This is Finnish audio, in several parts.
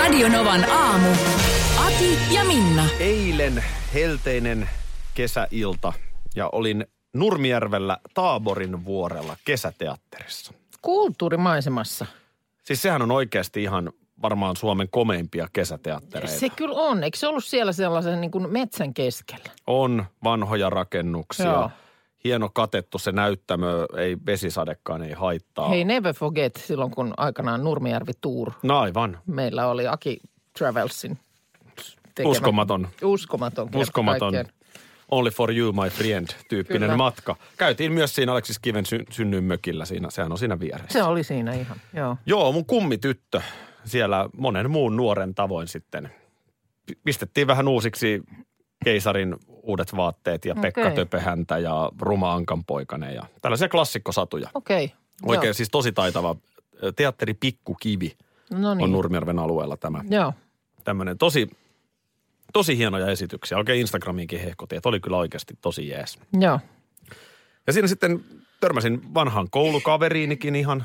Radionovan aamu. Ati ja Minna. Eilen helteinen kesäilta ja olin Nurmijärvellä Taaborin vuorella kesäteatterissa. Kulttuurimaisemassa. Siis sehän on oikeasti ihan varmaan Suomen komeimpia kesäteattereita. Se kyllä on. Eikö se ollut siellä sellaisen niin kuin metsän keskellä? On vanhoja rakennuksia. Joo. Hieno katettu se näyttämö, ei vesisadekaan ei haittaa. Hei, never forget silloin, kun aikanaan Nurmijärvi Tour No aivan. meillä oli Aki Travelsin tekemä. Uskomaton. Uskomaton. Uskomaton. kaikkiaan. Only for you, my friend, tyyppinen Kyllä. matka. Käytiin myös siinä Aleksis Kiven sy- synnynmökillä, siinä, sehän on siinä vieressä. Se oli siinä ihan, joo. Joo, mun kummityttö siellä monen muun nuoren tavoin sitten. Pistettiin vähän uusiksi keisarin uudet vaatteet ja Pekka Okei. Töpehäntä ja Ruma Ankanpoikanen ja tällaisia klassikkosatuja. Okei. Oikein Joo. siis tosi taitava teatteri Pikkukivi No on. Nurmijärven alueella tämä. Joo. Tämmöinen tosi, tosi hienoja esityksiä. Oikein Instagramiinkin hehkotin, että oli kyllä oikeasti tosi jees. Joo. Ja siinä sitten törmäsin vanhaan koulukaveriinikin ihan.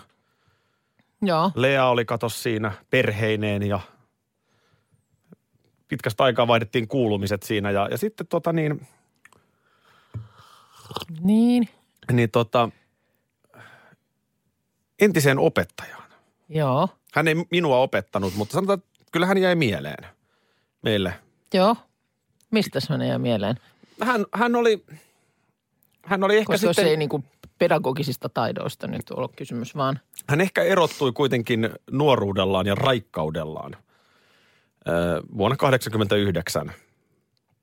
Joo. Lea oli katos siinä perheineen ja pitkästä aikaa vaihdettiin kuulumiset siinä. Ja, ja sitten tota niin, Niin. niin tota, entiseen opettajaan. Joo. Hän ei minua opettanut, mutta sanotaan, että kyllä hän jäi mieleen meille. Joo. Mistä se menee mieleen? Hän, hän oli, hän oli ehkä Koska sitten, se ei niin kuin pedagogisista taidoista nyt ole kysymys, vaan hän ehkä erottui kuitenkin nuoruudellaan ja raikkaudellaan. Vuonna 1989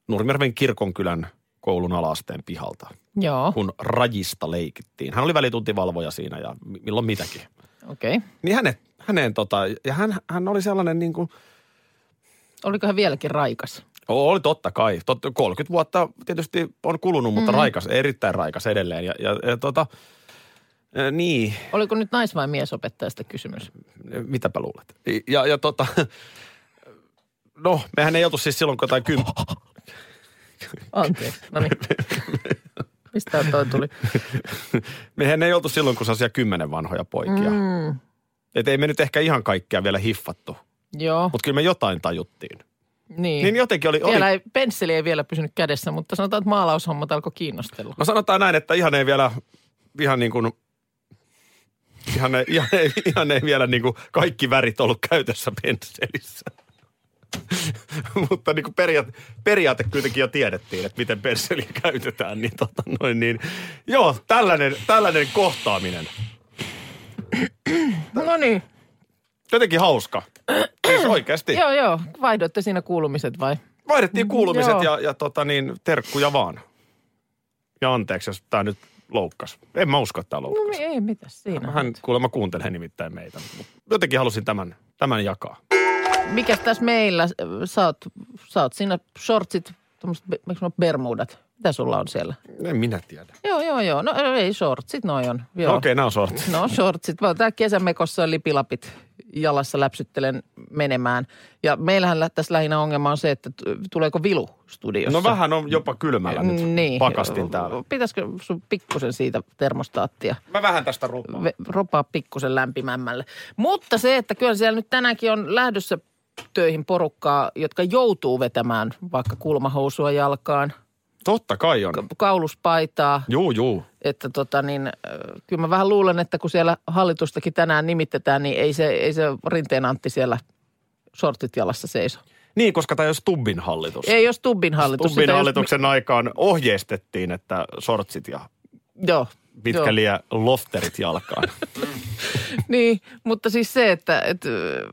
Nurmijärven kirkonkylän koulun alasteen pihalta, joo, kun rajista leikittiin. Hän oli välituntivalvoja siinä ja mi- milloin mitäkin. okei. Okay. Niin hänet, häneen tota, ja hän, hän oli sellainen niin kuin, Oliko hän vieläkin raikas? oli totta kai, totta, 30 vuotta tietysti on kulunut, mutta mm. raikas, erittäin raikas edelleen. Ja, ja, ja tota, ää, niin, Oliko nyt nais- vai miesopettajasta kysymys? mitäpä luulet? Ja, ja tota, no, mehän ei oltu siis silloin, kun jotain kym... Anteeksi, no niin. Mistä toi tuli? Mehän ei oltu silloin, kun sellaisia kymmenen vanhoja poikia. Mm. Et ei me nyt ehkä ihan kaikkea vielä hiffattu, Joo, mutta kyllä me jotain tajuttiin. niin. Niin jotenkin oli, oli Vielä ei, pensseli ei vielä pysynyt kädessä, mutta sanotaan, että maalaushommat alkoi kiinnostella. no sanotaan näin, että ihan ei vielä, ihan niin kuin, ihan ei, ihan ei, ihan ei vielä niin kuin kaikki värit ollut käytössä pensselissä. Mutta niin kuin periaate, periaate kuitenkin jo tiedettiin, että miten pensseliä käytetään. Niin, tota noin, niin joo, tällainen, tällainen kohtaaminen. No niin, Jotenkin hauska. Siis oikeasti. joo joo, vaihdoitte siinä kuulumiset vai? Vaihdettiin kuulumiset Joo. ja, ja tota niin, terkkuja vaan. Ja anteeksi, jos tämä nyt loukkas. En mä usko, että tämä No loukkas. ei mitään siinä. Hän kuulemma kuuntelee nimittäin meitä. Jotenkin halusin tämän, tämän jakaa. Mikäs tässä meillä, sä oot, sä oot siinä shortsit, tuommoiset, bermudat? Mitä sulla on siellä? En minä tiedä. Joo, joo, joo. No ei shortsit, noi on. Joo. No, Okei, okay, nämä on sortit. No shortsit. Mä tää kesämekossa lipilapit jalassa läpsyttelen menemään. Ja meillähän lä- tässä lähinnä ongelma on se, että tuleeko vilu studiossa. No vähän on jopa kylmällä nyt niin. pakastin täällä. Pitäisikö sun pikkusen siitä termostaattia Mä vähän tästä rupaan. ve- ropaa pikkusen lämpimämmälle. Mutta se, että kyllä siellä nyt tänäänkin on lähdössä töihin porukkaa, jotka joutuu vetämään vaikka kulmahousua jalkaan, Totta kai on. kauluspaitaa. Juu, juu. Että tota niin, kyllä mä vähän luulen, että kun siellä hallitustakin tänään nimitetään, niin ei se, ei se Rinteen Antti siellä sortit jalassa seiso. Niin, koska tämä ei ole Stubbin hallitus. Ei jos Tubbin hallitus. Stubbin sitä jos- hallituksen aikaan ohjeistettiin, että sortsit ja Joo. Pitkäliä lofterit jalkaan. Niin, mutta siis se, että, ö,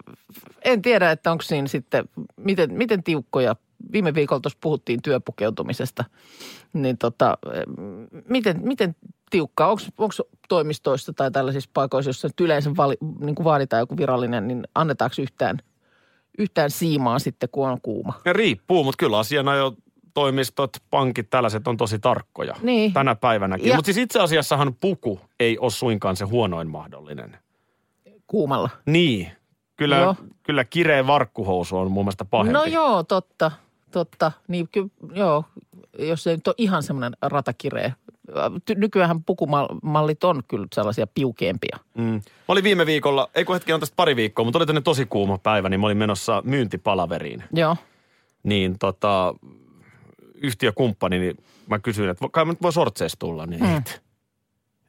en tiedä, että onko siinä sitten, miten, miten tiukkoja, viime viikolla tuossa puhuttiin työpukeutumisesta, niin tota, miten, miten tiukkaa, onko toimistoissa tai tällaisissa paikoissa, joissa yleensä vali, niin kuin vaaditaan joku virallinen, niin annetaanko yhtään yhtään siimaa sitten, kun on kuuma. Ja riippuu, mutta kyllä asianajo toimistot, pankit, tällaiset on tosi tarkkoja. Niin. Tänä päivänäkin. Mutta siis itse asiassahan puku ei ole suinkaan se huonoin mahdollinen. Kuumalla. Niin. Kyllä, Joo. kyllä kireä varkkuhousu on mun mielestä pahempi. No joo, totta, totta. Niin ky, joo, jos se nyt on ihan semmoinen ratakireä. Nykyään pukumallit on kyllä sellaisia piukeempia. Mm. Mä olin viime viikolla, ei kun hetki on tästä pari viikkoa, mutta oli tosi kuuma päivä, niin mä olin menossa myyntipalaveriin. Joo. Niin tota, yhtiökumppani, niin mä kysyin, että kai mä nyt voi sortsees tulla, niin mm. et,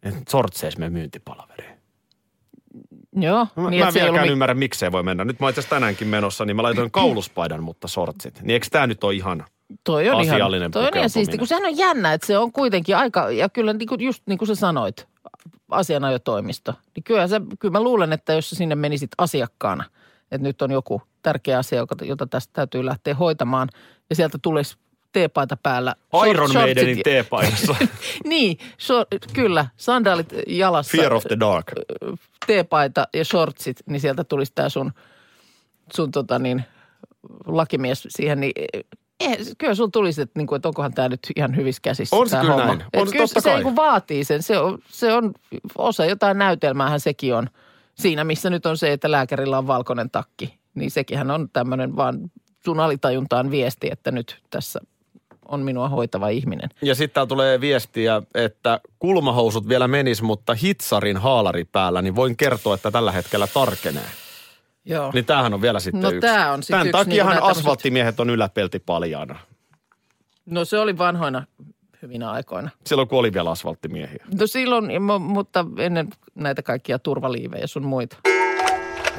et sortsees me myyntipalaveriin. Joo. Mä, niin, mä en ei vieläkään ollut ymmärrä, miksei voi mennä. Nyt mä itse tänäänkin menossa, niin mä laitoin kauluspaidan, mutta sortsit. Niin eikö tää nyt ole ihan... Toi on asiallinen ihan, toi on siisti, kun sehän on jännä, että se on kuitenkin aika, ja kyllä niin kuin, just niin kuin sä sanoit, asianajotoimisto. Niin kyllä, se, kyllä mä luulen, että jos sä sinne menisit asiakkaana, että nyt on joku tärkeä asia, joka, jota tästä täytyy lähteä hoitamaan, ja sieltä tulisi teepaita päällä. Iron Maidenin shortsit- teepaidassa. Niin, short, kyllä, sandaalit jalassa. Fear of the dark. teepaita ja shortsit, niin sieltä tulisi tämä sun, sun tota niin, lakimies siihen, niin eh, kyllä sulla tulisi, että, niin kuin, että onkohan tämä nyt ihan hyvissä käsissä. On se kyllä homma. näin. On se kyllä totta se kai. niin kuin vaatii sen. Se on, se on osa jotain näytelmäähän sekin on. Siinä, missä nyt on se, että lääkärillä on valkoinen takki, niin sekinhän on tämmöinen vaan sun alitajuntaan viesti, että nyt tässä on minua hoitava ihminen. Ja sitten täällä tulee viestiä, että kulmahousut vielä menis, mutta hitsarin haalari päällä, niin voin kertoa, että tällä hetkellä tarkenee. Joo. Niin tämähän on vielä sitten No yksi. tää on sit Tämän yksi takiahan tämmöset- asfalttimiehet on yläpelti paljaana. No se oli vanhoina hyvinä aikoina. Silloin kun oli vielä asfalttimiehiä. No silloin, mu- mutta ennen näitä kaikkia turvaliivejä sun muita.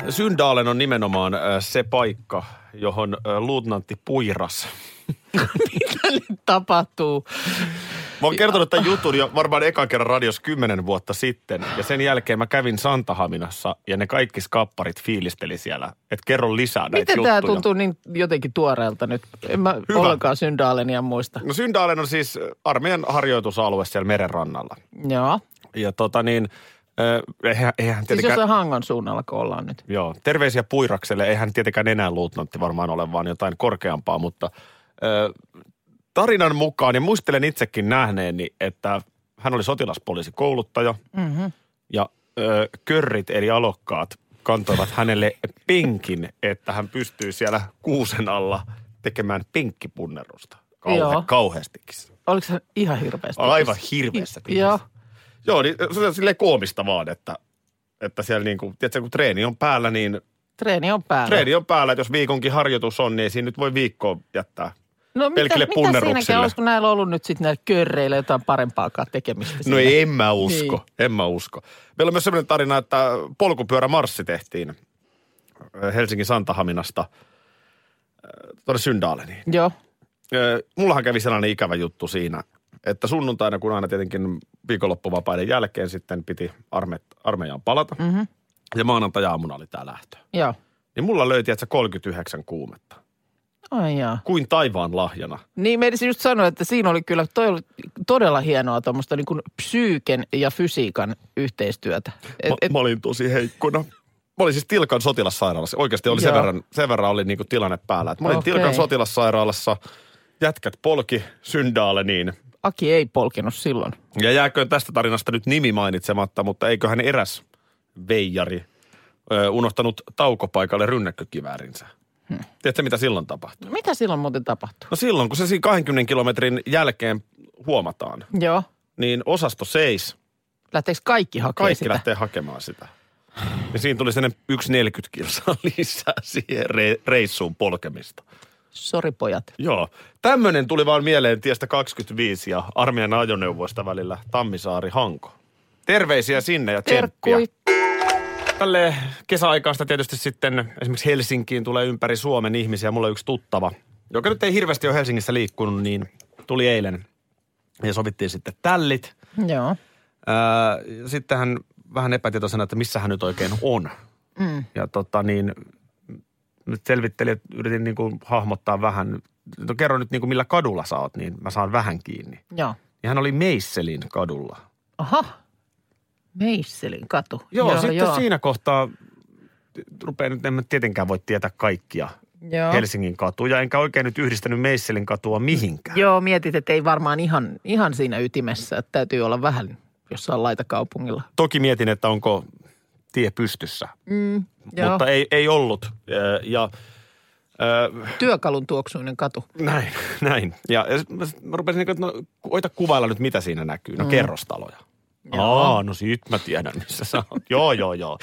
Syndaalen on nimenomaan äh, se paikka, johon äh, luutnantti Puiras. Mitä nyt tapahtuu? Mä oon kertonut tämän jutun jo varmaan ekan kerran radios kymmenen vuotta sitten. Ja sen jälkeen mä kävin Santahaminassa ja ne kaikki skapparit fiilisteli siellä. Että kerro lisää näitä Miten juttuja. tämä tuntuu niin jotenkin tuoreelta nyt? En mä Hyvä. ollenkaan Syndaalenia muista. No Syndaalen on siis armeijan harjoitusalue siellä merenrannalla. Joo. Ja tota niin, äh, eihän, eihän Siis tietenkään... jossain Hangon suunnalla, kun ollaan nyt. Joo, terveisiä Puirakselle. Eihän tietenkään enää luutnantti varmaan ole, vaan jotain korkeampaa, mutta tarinan mukaan, ja muistelen itsekin nähneeni, että hän oli sotilaspoliisikouluttaja Mm-hmm. ja ö, körrit eli alokkaat kantoivat hänelle penkin, että hän pystyy siellä kuusen alla tekemään penkkipunnerusta. Kauhe, kauheastikin. Oliko se ihan hirveästi? Aivan hirveässä Joo. Joo, niin se on silleen koomista vaan, että, että siellä niinku, tiedätkö, kun treeni on päällä, niin Treeni on päällä. Treeni on päällä, että jos viikonkin harjoitus on, niin ei siinä nyt voi viikkoa jättää. no mitä, mitä siinäkin, olisiko näillä ollut nyt sitten näillä körreillä jotain parempaakaan tekemistä? No siinä? ei, en mä usko, Niin. en mä usko. Meillä on myös sellainen tarina, että polkupyörämarssi tehtiin äh, Helsingin Santahaminasta äh, tuonne Syndaaleniin. Joo. Ö, Mullahan kävi sellainen ikävä juttu siinä, että sunnuntaina, kun aina tietenkin viikonloppuvapaiden jälkeen sitten piti arme, armeijaan palata, Mm-hmm. ja maanantai-aamuna oli tämä lähtö. Joo. Niin mulla löyti, että se 39 kuumetta. Ai jaa. Kuin taivaan lahjana. Niin, meidän just sanoa, että siinä oli kyllä toi oli todella hienoa tuommoista niin kuin psyyken ja fysiikan yhteistyötä. Et, Mä, et, mä olin tosi heikkona. Mä olin siis Tilkan sotilassairaalassa. Oikeasti oli sen verran, sen verran oli niinku tilanne päällä. Et mä olin Okei. Tilkan sotilassairaalassa, jätkät polki Syndaaleniin. Aki ei polkinut silloin. Ja jääköön tästä tarinasta nyt nimi mainitsematta, mutta eiköhän eräs veijari ö, unohtanut taukopaikalle rynnäkkökiväärinsä. Hmm. Tiedätkö, mitä silloin tapahtui? Mitä silloin muuten tapahtui? No silloin, kun se siinä 20 kilometrin jälkeen huomataan, Joo. niin osasto seis. Lähteekö kaikki hakemaan Kaikki sitä? lähtee hakemaan sitä. Ja siinä tuli sellainen 1,40 kilsaa lisää siihen re- reissuun polkemista. Sori pojat. Joo. Tämmöinen tuli vaan mieleen tiestä 25 ja armeijan ajoneuvoista välillä Tammisaari-Hanko. Terveisiä sinne ja tsemppiä. Terkkui. Tälle kesäaikaista tietysti sitten esimerkiksi Helsinkiin tulee ympäri Suomen ihmisiä. Mulla on yksi tuttava, joka nyt ei hirveästi ole Helsingissä liikkunut, niin tuli eilen ja sovittiin sitten tällit. Joo. Sitten hän vähän epätietoisena, että missä hän nyt oikein on. Mm. Ja tota niin, nyt selvittelin, että yritin niin kuin hahmottaa vähän. No kerro nyt niin kuin millä kadulla sä oot, niin mä saan vähän kiinni. Joo. Ja hän oli Meisselin kadulla. Aha. Meisselin katu. Joo, joo sitten joo. siinä kohtaa rupeaa nyt, en mä tietenkään voi tietää kaikkia Joo. Helsingin katuja, enkä oikein nyt yhdistänyt Meisselin katua mihinkään. Joo, mietit, että ei varmaan ihan, ihan siinä ytimessä, että täytyy olla vähän jossain laitakaupungilla. Toki mietin, että onko tie pystyssä, Mm, joo. mutta ei, ei ollut. Ja ö, Työkalun tuoksuinen katu. näin, näin. Ja, ja mä, rupesin, niin että no, koita kuvailla nyt, mitä siinä näkyy. No kerrostaloja. Joo. Aa, no sit mä tiedän, missä sä oot. joo, joo, joo.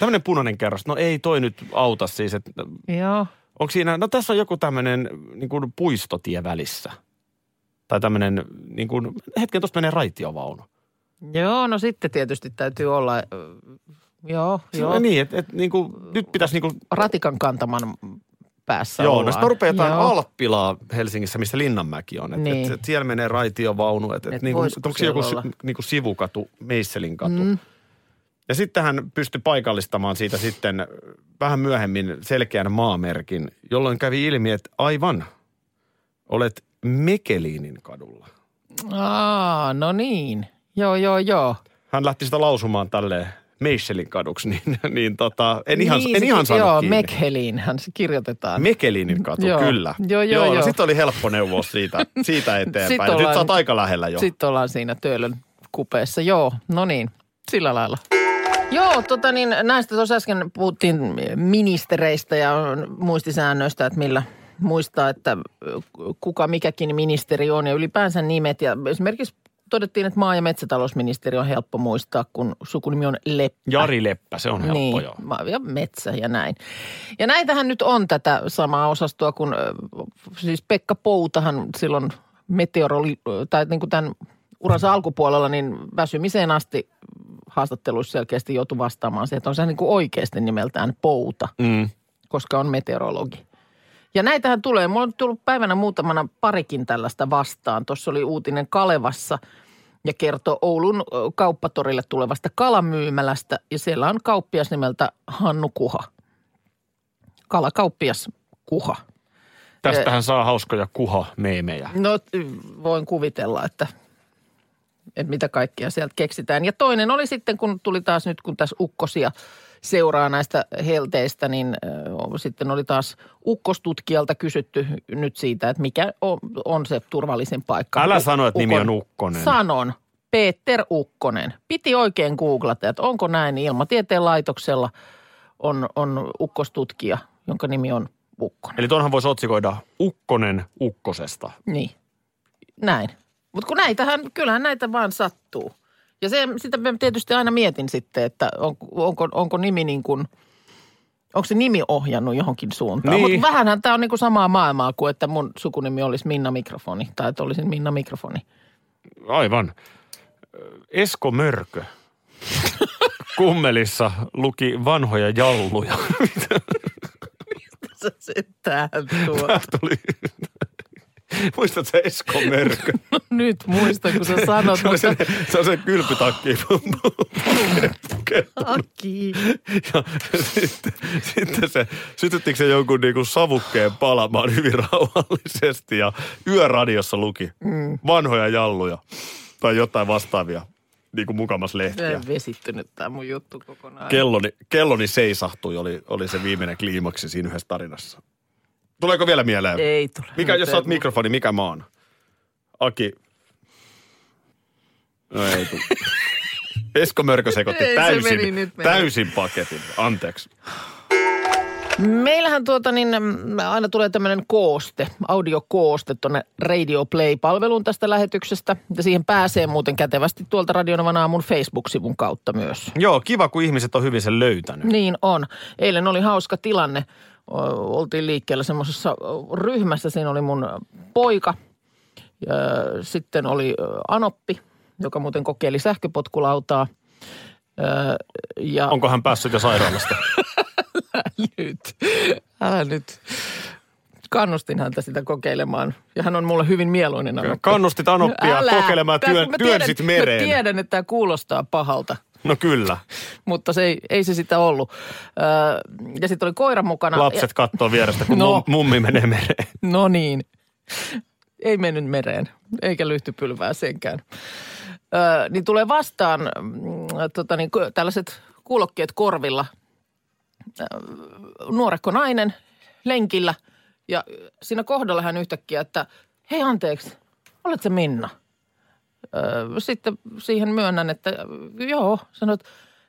Tämmöinen punainen kerros. No ei toi nyt auta siis, että Joo. onko siinä, no tässä on joku tämmöinen niin kuin puistotie välissä. Tai tämmöinen, niin kuin, hetken tuosta menee raitiovaunu. Joo, no sitten tietysti täytyy olla, joo, joo. Joo. Niin, että et, niin kuin, nyt pitäisi niin kuin, Ratikan kantaman päässä joo, no ollaan. sitten rupeaa jotain. Alppilaa Helsingissä, missä Linnanmäki on. Että Niin. et, et siellä menee raitiovaunu. Että et, Et niin voisiko onko se joku si- olla? niin kuin sivukatu, Meisselin katu. Mm. Ja sitten hän pystyi paikallistamaan siitä sitten vähän myöhemmin selkeän maamerkin, jolloin kävi ilmi, että aivan, olet Mekeliinin kadulla. Aa, no niin. Joo, joo, joo. Hän lähti sitä lausumaan tälleen Meisselin kaduksi, niin, niin tota, en ihan, niin, en se- ihan sano Joo, kiinni. Mekhelin hän se kirjoitetaan. Mekelinin katu, Joo. kyllä. Joo, joo, no joo. Sitten oli helppo neuvoa siitä, siitä eteenpäin. Sitten Nyt ollaan- sä oot aika lähellä jo. Sitten ollaan siinä Töölön kupeessa. Joo, no niin, sillä lailla. Joo, tota niin, näistä tuossa äsken puhuttiin ministereistä ja muistisäännöistä, että millä muistaa, että kuka mikäkin ministeri on ja ylipäänsä nimet. Ja esimerkiksi todettiin, että maa- ja metsätalousministeri on helppo muistaa, kun sukunimi on Leppä. Jari Leppä, se on helppo niin, joo. ja metsä ja näin. Ja näitähän nyt on tätä samaa osastoa, kun siis Pekka Poutahan silloin meteoroli, tai niin kuin tämän uransa alkupuolella, niin väsymiseen asti haastatteluissa selkeästi joutui vastaamaan siihen, että on se niin kuin oikeasti nimeltään Pouta, Mm. koska on meteorologi. Ja näitähän tulee. Mulla on tullut päivänä muutamana parikin tällaista vastaan. Tuossa oli uutinen Kalevassa ja kertoo Oulun kauppatorille tulevasta kalamyymälästä. Ja siellä on kauppias nimeltä Hannu Kuha. Kalakauppias Kuha. Tästähän saa hauskoja kuha-meemejä. No voin kuvitella, että, että mitä kaikkia sieltä keksitään. Ja toinen oli sitten, kun tuli taas nyt, kun tässä ukkosia seuraa näistä helteistä, niin sitten oli taas ukkostutkijalta kysytty nyt siitä, että mikä on, on se turvallisin paikka. Älä sano, että nimi on Ukkonen. Sanon. Peter Ukkonen. Piti oikein googlata, että onko näin. Ilmatieteen laitoksella on, on ukkostutkija, jonka nimi on Ukkonen. Eli tuonhan voisi otsikoida Ukkonen Ukkosesta. Niin, näin. Mutta kun näitähän, kyllähän näitä vaan sattuu. Ja se, sitä mä tietysti aina mietin sitten, että on, onko, onko nimi niin kuin, onko se nimi ohjannut johonkin suuntaan. Niin. Mutta vähänhän tämä on niin kuin samaa maailmaa kuin, että mun sukunimi olisi Minna Mikrofoni tai että olisin Minna Mikrofoni. Aivan. Esko Mörkö. Kummelissa luki vanhoja jalluja. Se, se tähän tuo. Tää tuli. Muistatko sä Esko Mörkö? Nyt muista, kun sä sanot, Se on se, mutta se, on se kylpytakki. Aki. Ja sitten, sitten se, sytyttikö se jonkun niinku savukkeen palamaan hyvin rauhallisesti ja yöradiossa luki mm. vanhoja jalluja tai jotain vastaavia niin kuin mukamas lehtiä. Vesittynyt tämä mun juttu kokonaan. Kelloni, kelloni seisahtui, oli, oli se viimeinen kliimaksi siinä yhdessä tarinassa. Tuleeko vielä mieleen? Ei tule. Mikä, jos mulla- mikrofoni, mikä mä oon? Aki. No ei tule. Esko Mörkö sekoitti Ei, se täysin, meni, nyt meni. täysin paketin. Anteeksi. Meillähän tuota niin, mm, aina tulee tämmöinen kooste, audiokooste tuonne Radio Play-palveluun tästä lähetyksestä. Ja siihen pääsee muuten kätevästi tuolta Radionovan aamun Facebook-sivun kautta myös. Joo, kiva kun ihmiset on hyvin sen löytänyt. Niin on. Eilen oli hauska tilanne. Oltiin liikkeellä semmoisessa ryhmässä. Siinä oli mun poika. Sitten oli Anoppi, joka muuten kokeili sähköpotkulautaa. Ja Onko hän päässyt jo sairaalasta? nyt. Älä nyt. Kannustin häntä sitä kokeilemaan. Ja hän on mulle hyvin mieluinen Anoppi. Kannustit Anoppia Älä. kokeilemaan, työn, työnsit mereen. Mä tiedän, että tämä kuulostaa pahalta, No kyllä. mutta se ei, ei se sitä ollut. Öö, ja sitten oli koira mukana. Lapset kattoo vierestä, kun No. mummi menee mereen. Ja, no niin. Ei mennyt mereen, eikä lyhtypylvää senkään. Öö, niin tulee vastaan mm, tota niin, tällaiset kuulokkeet korvilla. Öö, nuorekko nainen, lenkillä ja siinä kohdalla hän yhtäkkiä, että hei anteeksi, olet se Minna? Sitten siihen myönnän, että joo, sanot,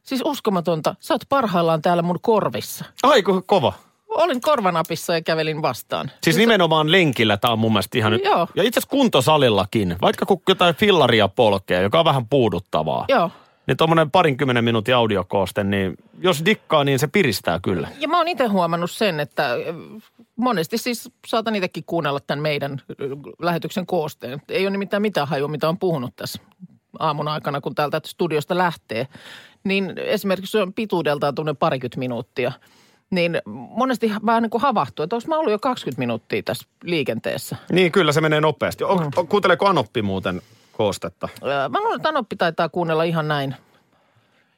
siis uskomatonta, sä oot parhaillaan täällä mun korvissa. Ai kova. Olin korvanapissa ja kävelin vastaan. Siis nimenomaan lenkillä tämä on mun mielestä ihan... Joo. Ja itse asiassa kuntosalillakin, vaikka kun jotain fillaria polkee, joka on vähän puuduttavaa. Joo. Niin tuommoinen parinkymmenen minuutin audiokooste, niin jos dikkaa, niin se piristää kyllä. Ja mä oon itse huomannut sen, että ö, monesti siis saatan itsekin kuunnella tämän meidän ö, lähetyksen koosteen. Ei ole nimittäin mitään hajua, mitä on puhunut tässä aamun aikana, kun täältä studiosta lähtee. Niin esimerkiksi se on pituudeltaan tunne parikymmentä minuuttia. Niin monesti vähän niin kuin havahtuu, että onko mä ollut jo 20 minuuttia tässä liikenteessä. Niin kyllä se menee nopeasti. On, mm. Kuunteleeko Anoppi muuten koostetta? Mä luulen, että Anoppi taitaa kuunnella ihan näin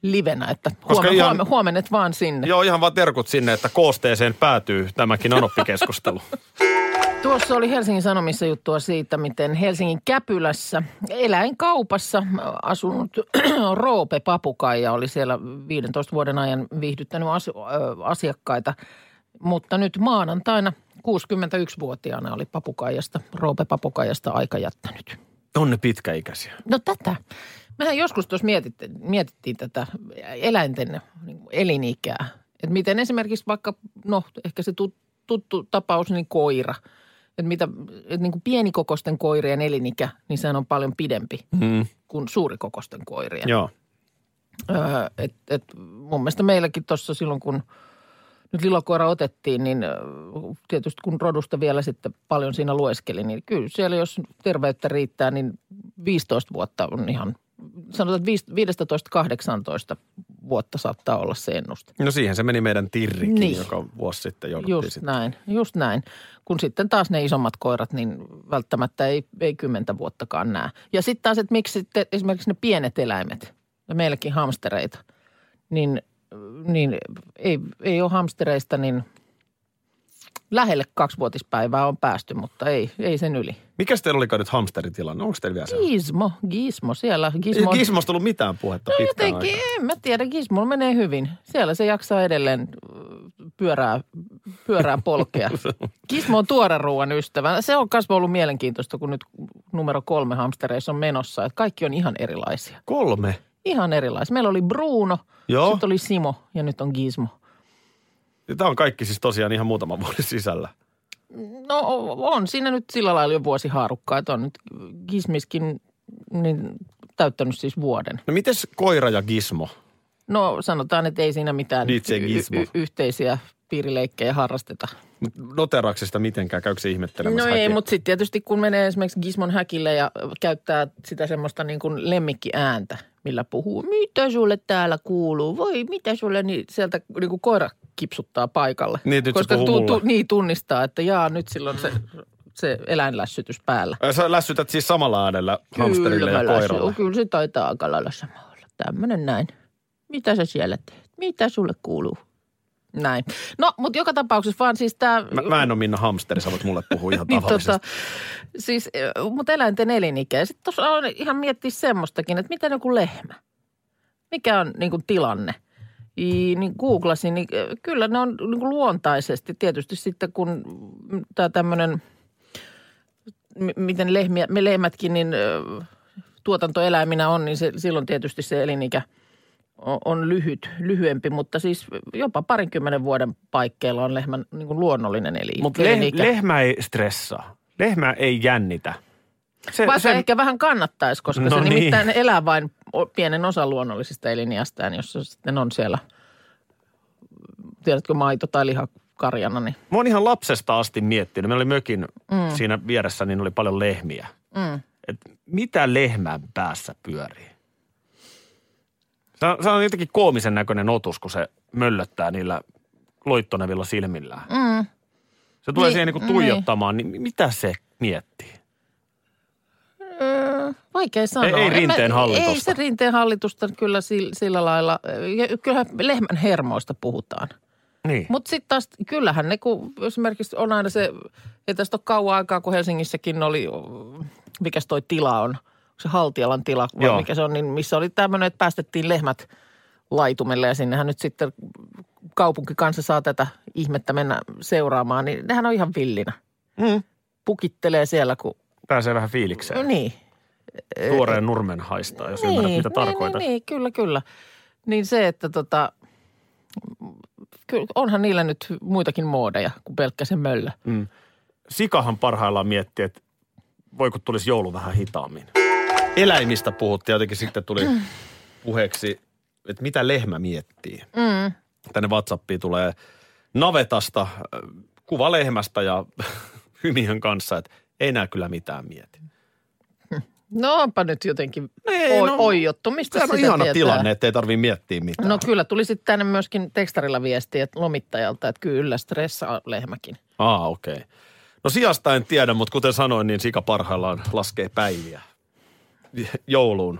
livenä, että huomen, ihan- huomen, huomenet vaan sinne. Joo, ihan vaan terkut sinne, että koosteeseen päätyy tämäkin Anoppi-keskustelu. Tuossa oli Helsingin Sanomissa juttua siitä, miten Helsingin Käpylässä eläinkaupassa asunut Roope Papukaija oli siellä 15 vuoden ajan viihdyttänyt asiakkaita. Mutta nyt maanantaina 61-vuotiaana oli Papukaijasta, Roope Papukaijasta aika jättänyt. On ne pitkäikäisiä. No tätä. Mehän joskus tuossa mietittiin, mietittiin tätä eläinten niin elinikää. Että miten esimerkiksi vaikka, no ehkä se tut, tuttu tapaus, niin koira. Että mitä, että niin kuin pienikokoisten koirien elinikä, niin sehän on paljon pidempi Mm. kuin suurikokoisten koirien. Joo. Öö, et, et mun mielestä meilläkin tuossa silloin, kun nyt lilokoira otettiin, niin tietysti kun rodusta vielä sitten paljon siinä lueskeli, niin kyllä siellä jos terveyttä riittää, niin 15 vuotta on ihan, sanotaan, että 15-18 vuotta saattaa olla se ennuste. No siihen se meni meidän tirrikin, Niin. joka vuosi sitten jouduttiin Just sitten. näin, just näin. Kun sitten taas ne isommat koirat, niin välttämättä ei, ei kymmentä vuottakaan näe. Ja sitten taas, että miksi sitten esimerkiksi ne pienet eläimet, ja meilläkin hamstereita, niin, niin ei, ei ole hamstereista, niin lähelle kaksivuotispäivää on päästy, mutta ei, ei sen yli. Mikäs teillä olikaan nyt hamsteritilanne? Onko teillä vielä? Gizmo, Gizmo siellä. Ei Gizmo, Gizmosta ollut mitään puhetta No pitkään jotenkin, aikaan. en mä tiedä, Gizmo menee hyvin. Siellä se jaksaa edelleen pyörää, pyörää polkea. Gizmo on tuore ruoan ystävä. Se on kasva ollut mielenkiintoista, kun nyt numero kolme hamstereissa on menossa. Että kaikki on ihan erilaisia. Kolme. Ihan erilaisia. Meillä oli Bruno, Joo. sitten oli Simo ja nyt on Gizmo. Tämä on kaikki siis tosiaan ihan muutaman vuoden sisällä. No on siinä nyt sillä lailla jo vuosi haarukkaa, että on nyt Gizmiskin niin, täyttänyt siis vuoden. No mites koira ja Gizmo? No sanotaan, että ei siinä mitään DJ Gizmo. yhteisiä piirileikkejä harrasteta. Noteraako sitä mitenkään? Käykö se ihmettelemässä No ei, häkiä? mutta sitten tietysti kun menee esimerkiksi Gizmon häkille ja käyttää sitä semmoista niin kuin lemmikkiääntä, millä puhuu, mitä sulle täällä kuuluu, voi mitä sulle, niin sieltä niin kuin koira kipsuttaa paikalle. Niin, nyt se Koska puhuu mulle. niin tunnistaa, että jaa, nyt silloin se, se eläinlässytys päällä. Ää, Sä lässytät siis samalla äänellä hamsterille ja mä lässyn- koiralle. Kyllä se taitaa aika lailla sama olla. Tämmöinen näin. Mitä sä siellä teet? Mitä sulle kuuluu? Näin. No, mutta joka tapauksessa vaan siis tämä... Mä, mä en ole Minna hamsteri, sä voit mulle puhua ihan Niin tavallisesti. tota, siis, mutta eläinten elinikä. Sitten tuossa on ihan miettiä semmoistakin, että miten joku lehmä? Mikä on niin kuin tilanne? I, niin googlasin, niin kyllä ne on niin kuin luontaisesti. Tietysti sitten kun tämä tämmöinen, m- miten lehmiä, me lehmätkin niin tuotantoeläiminä on, niin se, silloin tietysti se elinikä on, lyhyt, lyhyempi. Mutta siis jopa parinkymmenen vuoden paikkeilla on lehmän niin kuin luonnollinen eli, Mutta leh, lehmä ei stressaa. Lehmä ei jännitä. Se, Vaikka se, ehkä vähän kannattaisi, koska No se niin. nimittäin elää vain pienen osan luonnollisista eliniästään, jossa sitten on siellä, tiedätkö, maito- tai lihakarjana. Niin. Mä oon ihan lapsesta asti miettinyt. Meillä oli mökin mm. siinä vieressä, niin oli paljon lehmiä. Mm. Et mitä lehmän päässä pyörii? Se on, se on jotenkin koomisen näköinen otus, kun se möllöttää niillä loittonevilla silmillään. Mm. Se tulee Niin, siihen niin niin. tuijottamaan, niin mitä se miettii? Öö, vaikea sanoa. Ei- ei En rinteen hallitusta. Ei se rinteen hallitusta kyllä sillä, sillä lailla. Kyllähän lehmän hermoista puhutaan. Niin. Mutta sitten taas kyllähän ne, kun esimerkiksi on aina se, ei tästä ole kauan aikaa, kun Helsingissäkin oli, mikäs toi tila on, se Haltialan tila, vai Joo. mikä se on, niin missä oli tämmöinen, että päästettiin lehmät laitumelle ja sinnehän nyt sitten kaupunki kanssa saa tätä ihmettä mennä seuraamaan, niin nehän on ihan villinä. Mm. Pukittelee siellä, kun... Pääsee vähän fiilikseen. Niin. Tuoreen nurmen haistaa, jos ymmärrät, mitä tarkoitat. Niin, niin, kyllä, kyllä. Niin se, että tota, kyllä onhan niillä nyt muitakin moodeja kuin pelkkä se möllö. Mm. Sikahan parhaillaan miettii, että voiko tulisi joulu vähän hitaammin. Eläimistä puhuttiin, jotenkin sitten tuli puheeksi, että mitä lehmä miettii. Mm. Tänne WhatsAppiin tulee navetasta äh, kuva lehmästä ja hymiön kanssa, että ei näe kyllä mitään mieti. No onpa nyt jotenkin Ei, oi, no, oijottu. Mistä Sehän on ihana tietää? tilanne, että ei tarvitse miettiä mitään. No kyllä, tuli sitten tänne myöskin tekstarilla viestiä että lomittajalta, että kyllä stressaa lehmäkin. Aa, okei. Okay. No sijasta en tiedä, mutta kuten sanoin, niin sika parhaillaan laskee päiviä jouluun.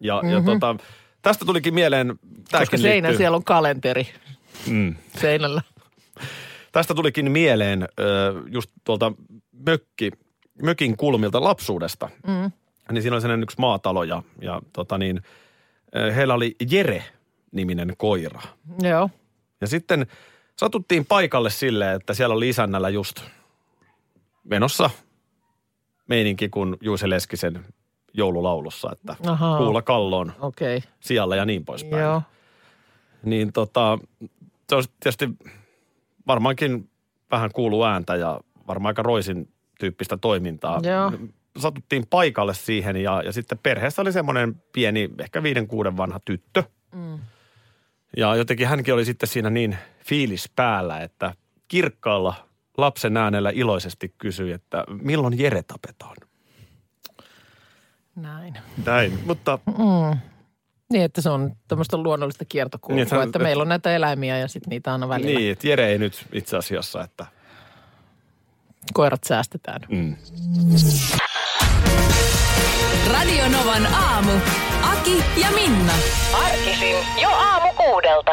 Ja, mm-hmm. ja tota, tästä tulikin mieleen, Koska liittyy, siellä on kalenteri mm, seinällä. tästä tulikin mieleen just tuolta mökki, mökin kulmilta lapsuudesta. Mm. Niin siinä oli sellainen yksi maatalo ja, ja tota niin, heillä oli Jere-niminen koira. Joo. Ja sitten satuttiin paikalle silleen, että siellä oli isännällä just menossa meininki kuin Juuse Leskisen joululaulussa, että Ahaa. kuulla kalloon. Okay. sijalle ja niin poispäin. Joo. Niin tota, se on tietysti varmaankin vähän kuuluu ääntä ja varmaan aika roisin tyyppistä toimintaa. Joo. Satuttiin paikalle siihen ja, ja sitten perheessä oli semmoinen pieni, ehkä viiden kuuden vanha tyttö. Mm. Ja jotenkin hänkin oli sitten siinä niin fiilis päällä, että kirkkaalla lapsen äänellä iloisesti kysyi, että milloin Jere tapetaan. Näin. Näin, mutta Mm. Niin, että se on tämmöistä luonnollista kiertokulkua, Niin, että että meillä on näitä eläimiä ja sitten niitä aina välillä. niin, että Jere ei nyt itse asiassa, että Koirat säästetään. mm. Radio Novan aamu. Aki ja Minna. Arkisin jo aamu kuudelta.